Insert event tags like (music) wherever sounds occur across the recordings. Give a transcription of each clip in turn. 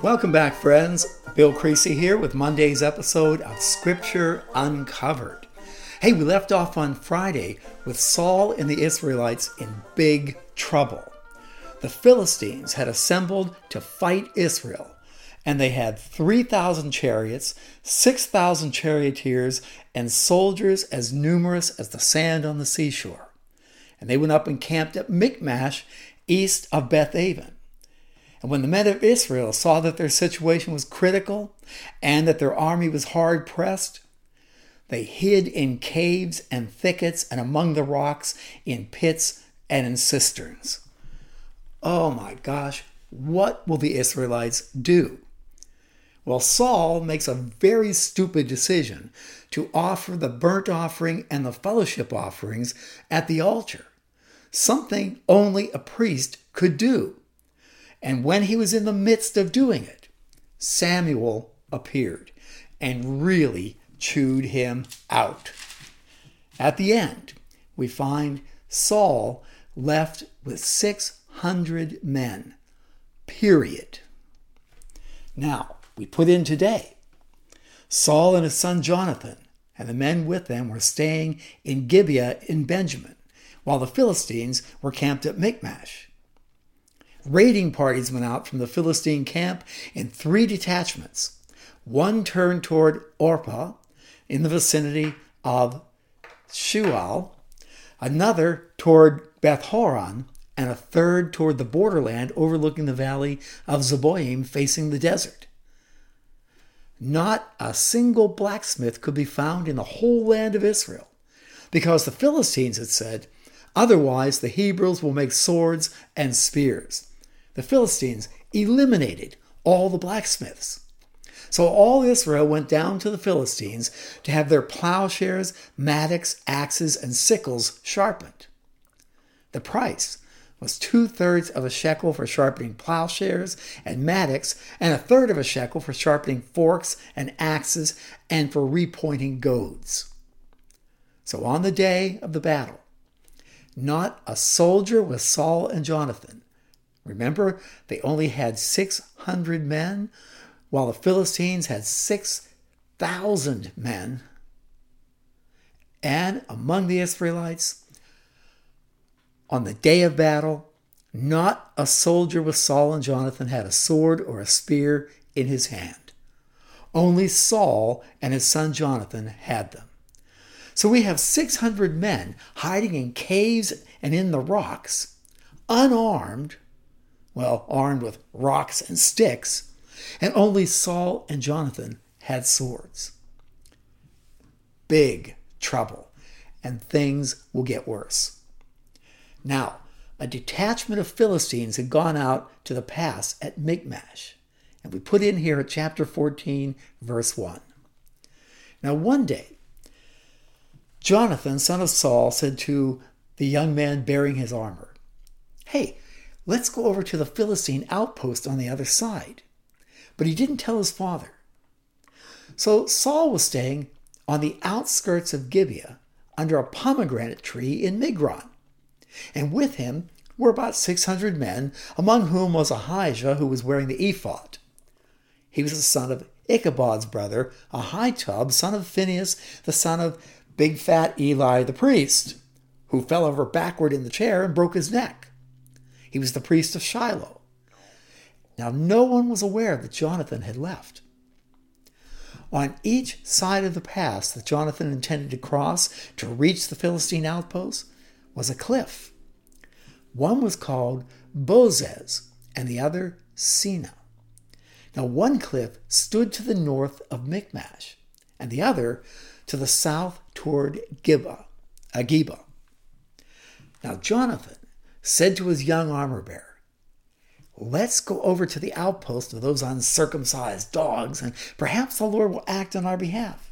Welcome back, friends. Bill Creasy here with Monday's episode of Scripture Uncovered. Hey, we left off on Friday with Saul and the Israelites in big trouble. The Philistines had assembled to fight Israel, and they had 3,000 chariots, 6,000 charioteers, and soldiers as numerous as the sand on the seashore. And they went up and camped at Michmash, east of Beth Aven. And when the men of Israel saw that their situation was critical and that their army was hard pressed, they hid in caves and thickets and among the rocks, in pits and in cisterns. Oh my gosh, what will the Israelites do? Well, Saul makes a very stupid decision to offer the burnt offering and the fellowship offerings at the altar, something only a priest could do. And when he was in the midst of doing it, Samuel appeared and really chewed him out. At the end, we find Saul left with 600 men, period. Now, we put in today. Saul and his son Jonathan and the men with them were staying in Gibeah in Benjamin, while the Philistines were camped at Michmash. Raiding parties went out from the Philistine camp in three detachments. One turned toward Ophrah in the vicinity of Shual, another toward Beth Horon, and a third toward the borderland overlooking the valley of Zeboim facing the desert. Not a single blacksmith could be found in the whole land of Israel, because the Philistines had said, Otherwise, the Hebrews will make swords and spears the Philistines eliminated all the blacksmiths. So all Israel went down to the Philistines to have their plowshares, mattocks, axes, and sickles sharpened. The price was two thirds of a shekel for sharpening plowshares and mattocks, and a third of a shekel for sharpening forks and axes and for repointing goads. So on the day of the battle, not a soldier with Saul and Jonathan Remember, they only had 600 men, while the Philistines had 6,000 men. And among the Israelites, on the day of battle, not a soldier with Saul and Jonathan had a sword or a spear in his hand. Only Saul and his son Jonathan had them. So we have 600 men hiding in caves and in the rocks, unarmed well, armed with rocks and sticks, and only Saul and Jonathan had swords. Big trouble, and things will get worse. Now, a detachment of Philistines had gone out to the pass at Michmash, and we put in here at chapter 14, verse 1. Now, one day, Jonathan, son of Saul, said to the young man bearing his armor, Hey, Let's go over to the Philistine outpost on the other side. But he didn't tell his father. So Saul was staying on the outskirts of Gibeah under a pomegranate tree in Migron. And with him were about 600 men, among whom was Ahijah, who was wearing the ephod. He was the son of Ichabod's brother, Ahitub, son of Phinehas, the son of big fat Eli the priest, who fell over backward in the chair and broke his neck. He was the priest of Shiloh. Now, no one was aware that Jonathan had left. On each side of the pass that Jonathan intended to cross to reach the Philistine outpost was a cliff. One was called Bozez and the other Seneh. Now, one cliff stood to the north of Michmash, and the other to the south toward Gibeah, uh, Agibah. Now, Jonathan said to his young armor bearer, Let's go over to the outpost of those uncircumcised dogs, and perhaps the Lord will act on our behalf.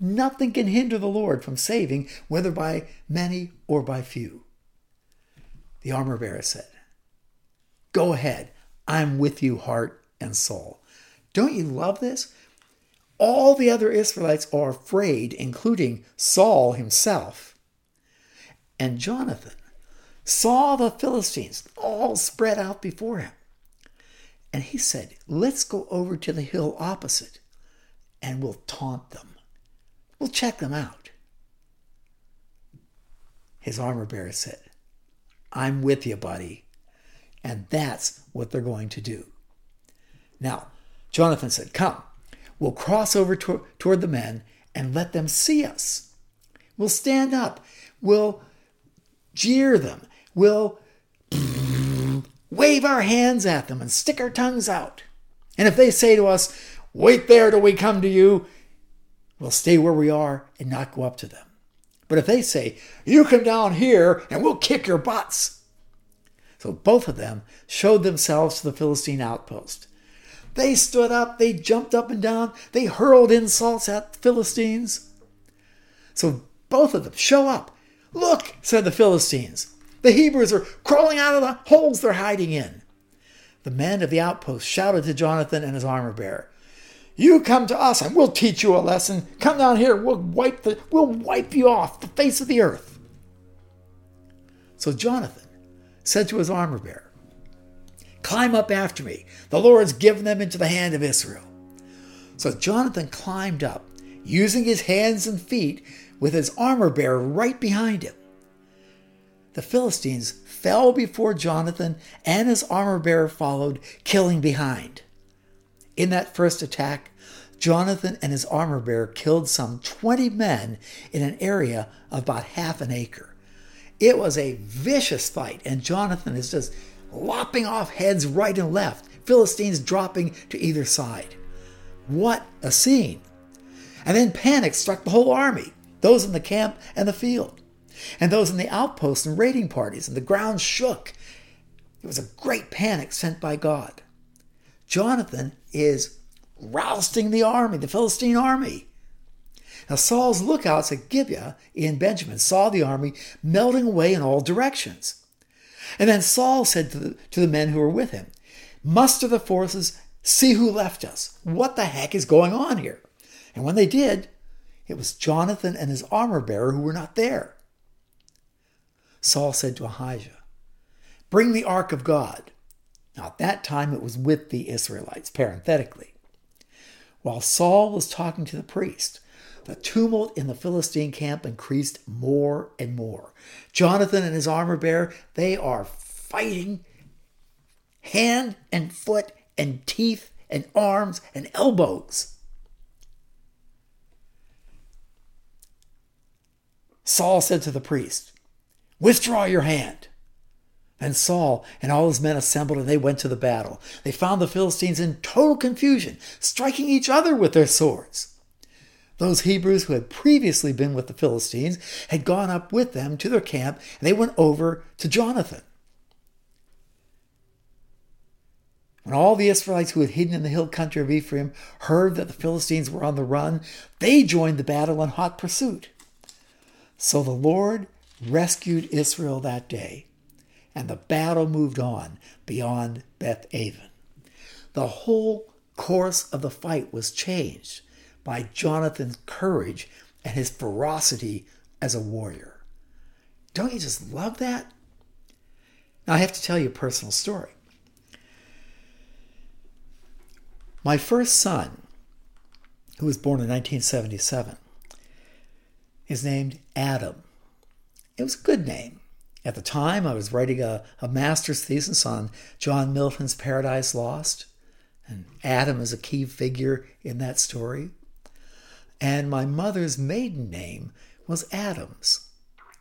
Nothing can hinder the Lord from saving, whether by many or by few. The armor bearer said, Go ahead. I'm with you, heart and soul. Don't you love this? All the other Israelites are afraid, including Saul himself. And Jonathan saw the Philistines all spread out before him. And he said, Let's go over to the hill opposite and we'll taunt them. We'll check them out. His armor bearer said, I'm with you, buddy. And that's what they're going to do. Now, Jonathan said, Come, we'll cross over to- toward the men and let them see us. We'll stand up. We'll jeer them. We'll wave our hands at them and stick our tongues out. And if they say to us, Wait there till we come to you, we'll stay where we are and not go up to them. But if they say, You come down here and we'll kick your butts. So both of them showed themselves to the Philistine outpost. They stood up, they jumped up and down, they hurled insults at the Philistines. So both of them show up. Look, said the Philistines. The Hebrews are crawling out of the holes they're hiding in. The men of the outpost shouted to Jonathan and his armor bearer, You come to us and we'll teach you a lesson. Come down here, we'll wipe the we'll wipe you off the face of the earth. So Jonathan said to his armor bearer, Climb up after me. The Lord's given them into the hand of Israel. So Jonathan climbed up, using his hands and feet, with his armor bearer right behind him. The Philistines fell before Jonathan, and his armor bearer followed, killing behind. In that first attack, Jonathan and his armor bearer killed some 20 men in an area of about half an acre. It was a vicious fight, and Jonathan is just lopping off heads right and left, Philistines dropping to either side. What a scene! And then panic struck the whole army, those in the camp and the field, and those in the outposts and raiding parties, and the ground shook. It was a great panic sent by God. Jonathan is rousting the army, the Philistine army. Now, Saul's lookouts at Gibeah in Benjamin saw the army melting away in all directions. And then Saul said to the, to the men who were with him, Muster the forces, see who left us. What the heck is going on here? And when they did, it was Jonathan and his armor bearer who were not there. Saul said to Ahijah, Bring the ark of God. Now, at that time, it was with the Israelites, parenthetically. While Saul was talking to the priest, the tumult in the Philistine camp increased more and more. Jonathan and his armor bearer, they are fighting hand and foot and teeth and arms and elbows. Saul said to the priest, Withdraw your hand. And Saul and all his men assembled and they went to the battle. They found the Philistines in total confusion, striking each other with their swords. Those Hebrews who had previously been with the Philistines had gone up with them to their camp and they went over to Jonathan. When all the Israelites who had hidden in the hill country of Ephraim heard that the Philistines were on the run, they joined the battle in hot pursuit. So the Lord rescued Israel that day, and the battle moved on beyond Beth Aven. The whole course of the fight was changed by Jonathan's courage and his ferocity as a warrior. Don't you just love that? Now, I have to tell you a personal story. My first son, who was born in 1977, is named Adam. It was a good name. At the time, I was writing a, a master's thesis on John Milton's Paradise Lost, and Adam is a key figure in that story. And my mother's maiden name was Adams.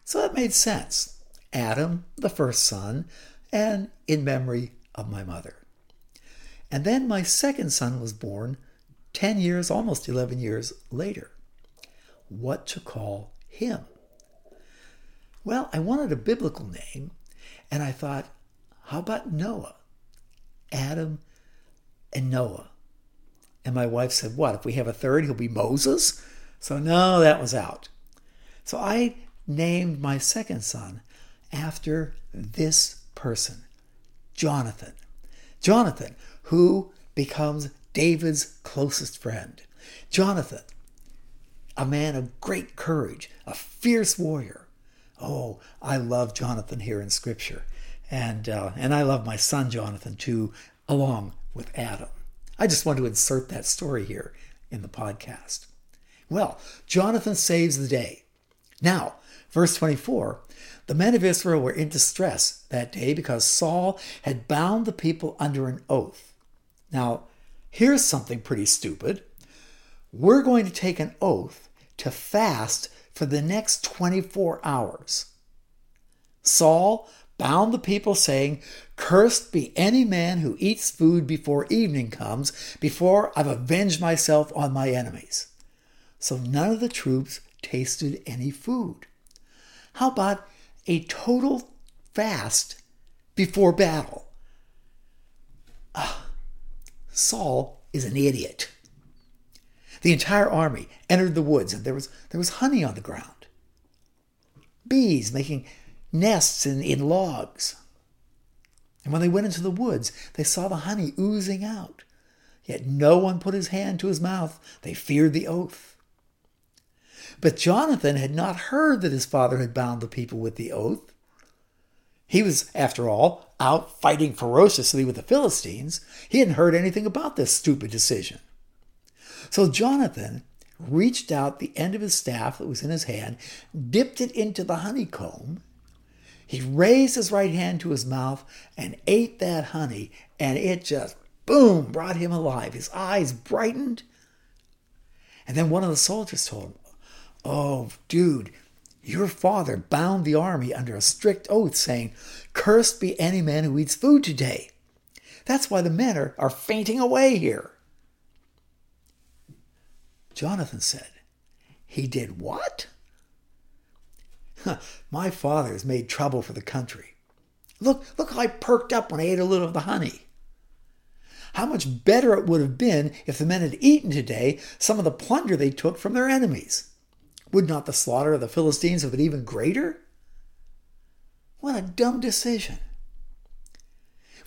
So that made sense. Adam, the first son, and in memory of my mother. And then my second son was born 10 years, almost 11 years later. What to call him? Well, I wanted a biblical name, and I thought, how about Noah? Adam and Noah. And my wife said, What? If we have a third, he'll be Moses? So, no, that was out. So I named my second son after this person, Jonathan. Jonathan, who becomes David's closest friend. Jonathan, a man of great courage, a fierce warrior. Oh, I love Jonathan here in Scripture. And, uh, and I love my son Jonathan too, along with Adam. I just want to insert that story here in the podcast. Well, Jonathan saves the day. Now, verse 24 the men of Israel were in distress that day because Saul had bound the people under an oath. Now, here's something pretty stupid. We're going to take an oath to fast for the next 24 hours. Saul bound the people, saying, Cursed be any man who eats food before evening comes, before I've avenged myself on my enemies. So none of the troops tasted any food. How about a total fast before battle? Uh, Saul is an idiot. The entire army entered the woods, and there was, there was honey on the ground. Bees making nests in, in logs. And when they went into the woods, they saw the honey oozing out. Yet no one put his hand to his mouth. They feared the oath. But Jonathan had not heard that his father had bound the people with the oath. He was, after all, out fighting ferociously with the Philistines. He hadn't heard anything about this stupid decision. So Jonathan reached out the end of his staff that was in his hand, dipped it into the honeycomb. He raised his right hand to his mouth and ate that honey, and it just, boom, brought him alive. His eyes brightened. And then one of the soldiers told him, Oh, dude, your father bound the army under a strict oath, saying, Cursed be any man who eats food today. That's why the men are, are fainting away here. Jonathan said, He did what? (laughs) My father has made trouble for the country. Look, look how I perked up when I ate a little of the honey. How much better it would have been if the men had eaten today some of the plunder they took from their enemies. Would not the slaughter of the Philistines have been even greater? What a dumb decision.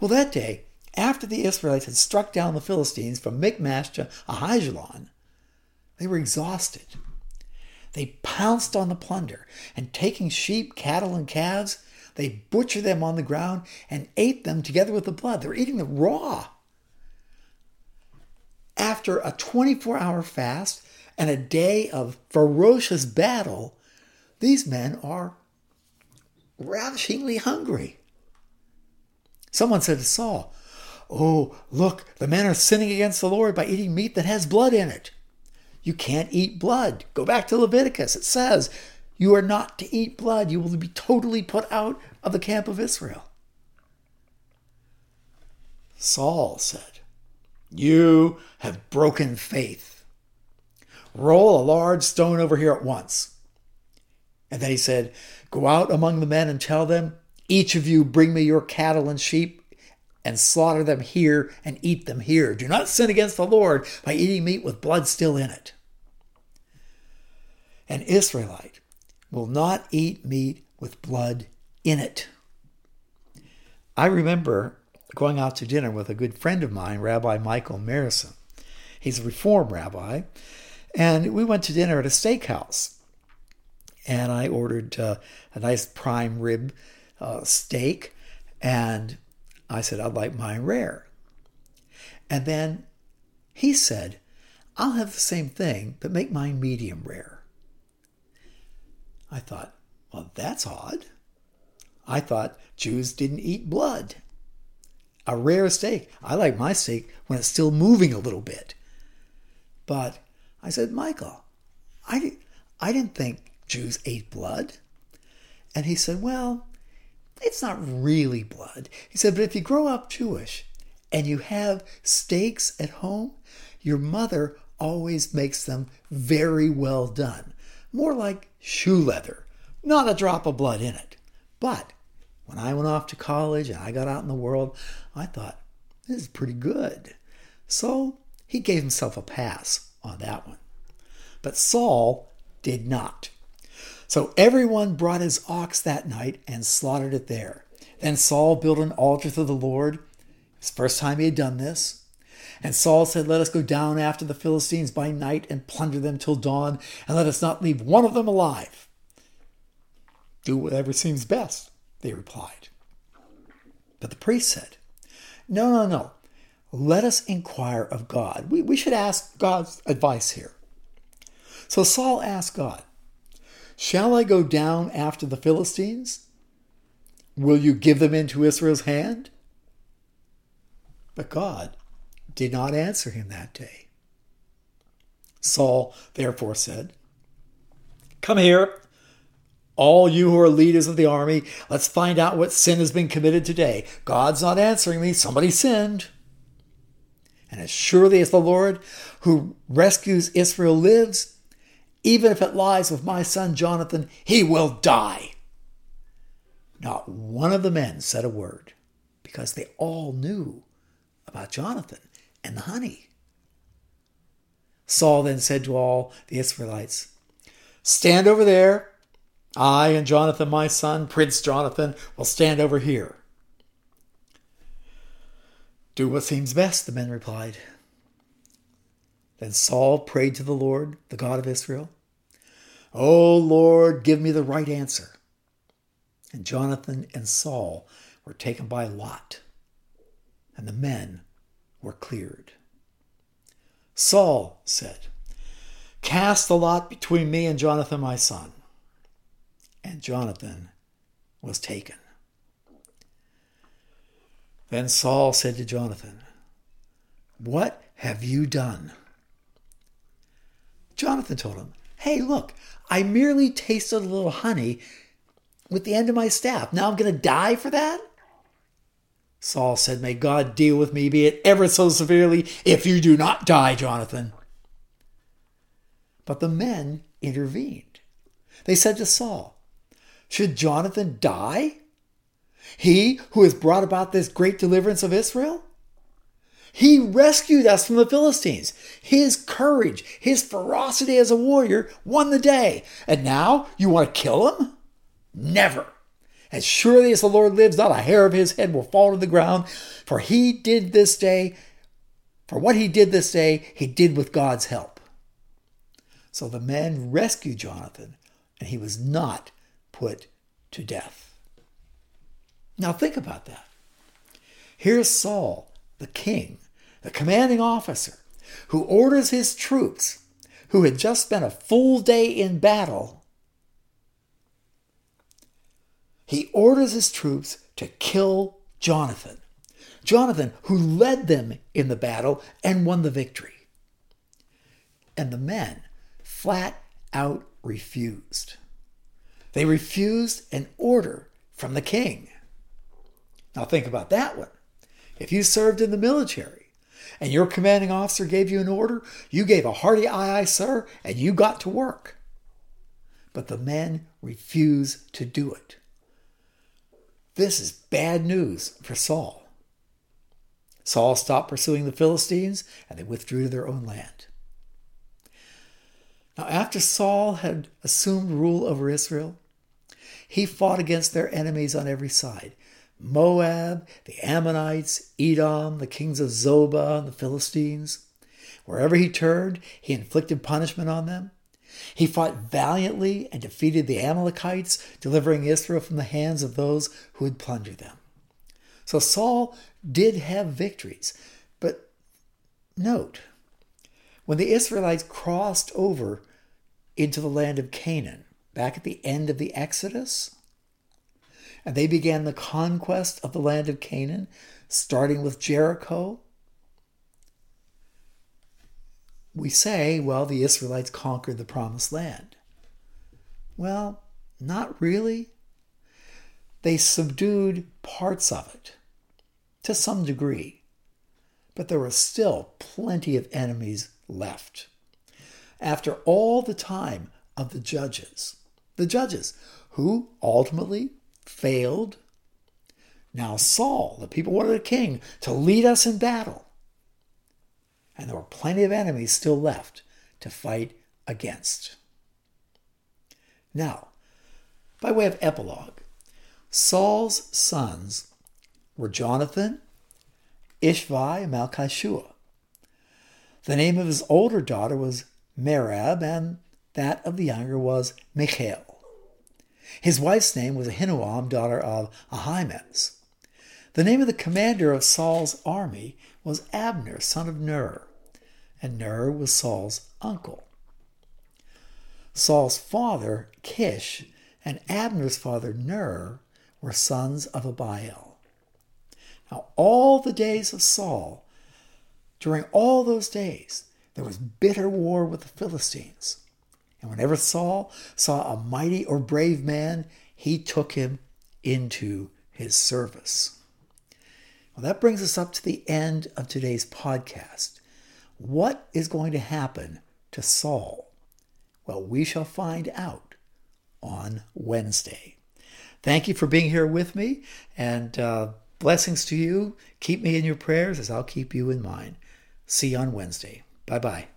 Well, that day, after the Israelites had struck down the Philistines from Michmash to Aijalon, they were exhausted. They pounced on the plunder, and taking sheep, cattle, and calves, they butchered them on the ground and ate them together with the blood. They were eating them raw. After a 24 hour fast and a day of ferocious battle, these men are ravishingly hungry. Someone said to Saul, Oh, look, the men are sinning against the Lord by eating meat that has blood in it. You can't eat blood. Go back to Leviticus. It says, You are not to eat blood. You will be totally put out of the camp of Israel. Saul said, You have broken faith. Roll a large stone over here at once. And then he said, Go out among the men and tell them, Each of you bring me your cattle and sheep and slaughter them here and eat them here. Do not sin against the Lord by eating meat with blood still in it. An Israelite will not eat meat with blood in it. I remember going out to dinner with a good friend of mine, Rabbi Michael Marison. He's a Reform rabbi. And we went to dinner at a steakhouse. And I ordered uh, a nice prime rib uh, steak. And I said, I'd like mine rare. And then he said, I'll have the same thing, but make mine medium rare. I thought, well, that's odd. I thought Jews didn't eat blood. A rare steak. I like my steak when it's still moving a little bit. But I said, Michael, I, I didn't think Jews ate blood. And he said, well, it's not really blood. He said, but if you grow up Jewish and you have steaks at home, your mother always makes them very well done more like shoe leather, not a drop of blood in it. But when I went off to college and I got out in the world, I thought, this is pretty good. So he gave himself a pass on that one. But Saul did not. So everyone brought his ox that night and slaughtered it there. Then Saul built an altar to the Lord. It's the first time he had done this. And Saul said, Let us go down after the Philistines by night and plunder them till dawn, and let us not leave one of them alive. Do whatever seems best, they replied. But the priest said, No, no, no. let us inquire of God. We, we should ask God's advice here. So Saul asked God, Shall I go down after the Philistines? Will you give them into Israel's hand? But God did not answer him that day. Saul therefore said, Come here, all you who are leaders of the army, let's find out what sin has been committed today. God's not answering me, somebody sinned. And as surely as the Lord who rescues Israel lives, even if it lies with my son Jonathan, he will die. Not one of the men said a word because they all knew about Jonathan and the honey. Saul then said to all the Israelites, Stand over there. I and Jonathan, my son, Prince Jonathan, will stand over here. Do what seems best, the men replied. Then Saul prayed to the Lord, the God of Israel, O Lord, give me the right answer. And Jonathan and Saul were taken by lot, and the men were cleared. Saul said, Cast the lot between me and Jonathan my son. And Jonathan was taken. Then Saul said to Jonathan, What have you done? Jonathan told him, Hey, look, I merely tasted a little honey with the end of my staff. Now I'm going to die for that? Saul said, May God deal with me, be it ever so severely, if you do not die, Jonathan. But the men intervened. They said to Saul, Should Jonathan die? He who has brought about this great deliverance of Israel? He rescued us from the Philistines. His courage, his ferocity as a warrior won the day. And now you want to kill him? Never. As surely as the Lord lives, not a hair of his head will fall to the ground. For he did this day, for what he did this day, he did with God's help. So the men rescued Jonathan, and he was not put to death. Now think about that. Here's Saul, the king, the commanding officer, who orders his troops, who had just spent a full day in battle, he orders his troops to kill Jonathan. Jonathan, who led them in the battle and won the victory. And the men flat out refused. They refused an order from the king. Now, think about that one. If you served in the military and your commanding officer gave you an order, you gave a hearty aye, aye, sir, and you got to work. But the men refused to do it. This is bad news for Saul. Saul stopped pursuing the Philistines and they withdrew to their own land. Now, after Saul had assumed rule over Israel, he fought against their enemies on every side Moab, the Ammonites, Edom, the kings of Zobah, and the Philistines. Wherever he turned, he inflicted punishment on them. He fought valiantly and defeated the Amalekites, delivering Israel from the hands of those who had plundered them. So Saul did have victories. But note, when the Israelites crossed over into the land of Canaan, back at the end of the Exodus, and they began the conquest of the land of Canaan, starting with Jericho. We say, well, the Israelites conquered the promised land. Well, not really. They subdued parts of it to some degree, but there were still plenty of enemies left. After all the time of the judges, the judges who ultimately failed. Now, Saul, the people wanted a king to lead us in battle. And there were plenty of enemies still left to fight against. Now, by way of epilogue, Saul's sons were Jonathan, Ishvi, and Malchishua. The name of his older daughter was Merab, and that of the younger was Michal. His wife's name was Ahinoam, daughter of Ahimaaz. The name of the commander of Saul's army was Abner, son of Ner, and Ner was Saul's uncle. Saul's father, Kish, and Abner's father, Ner, were sons of Abiel. Now, all the days of Saul, during all those days, there was bitter war with the Philistines. And whenever Saul saw a mighty or brave man, he took him into his service. Well, that brings us up to the end of today's podcast. What is going to happen to Saul? Well, we shall find out on Wednesday. Thank you for being here with me, and uh, blessings to you. Keep me in your prayers as I'll keep you in mine. See you on Wednesday. Bye bye.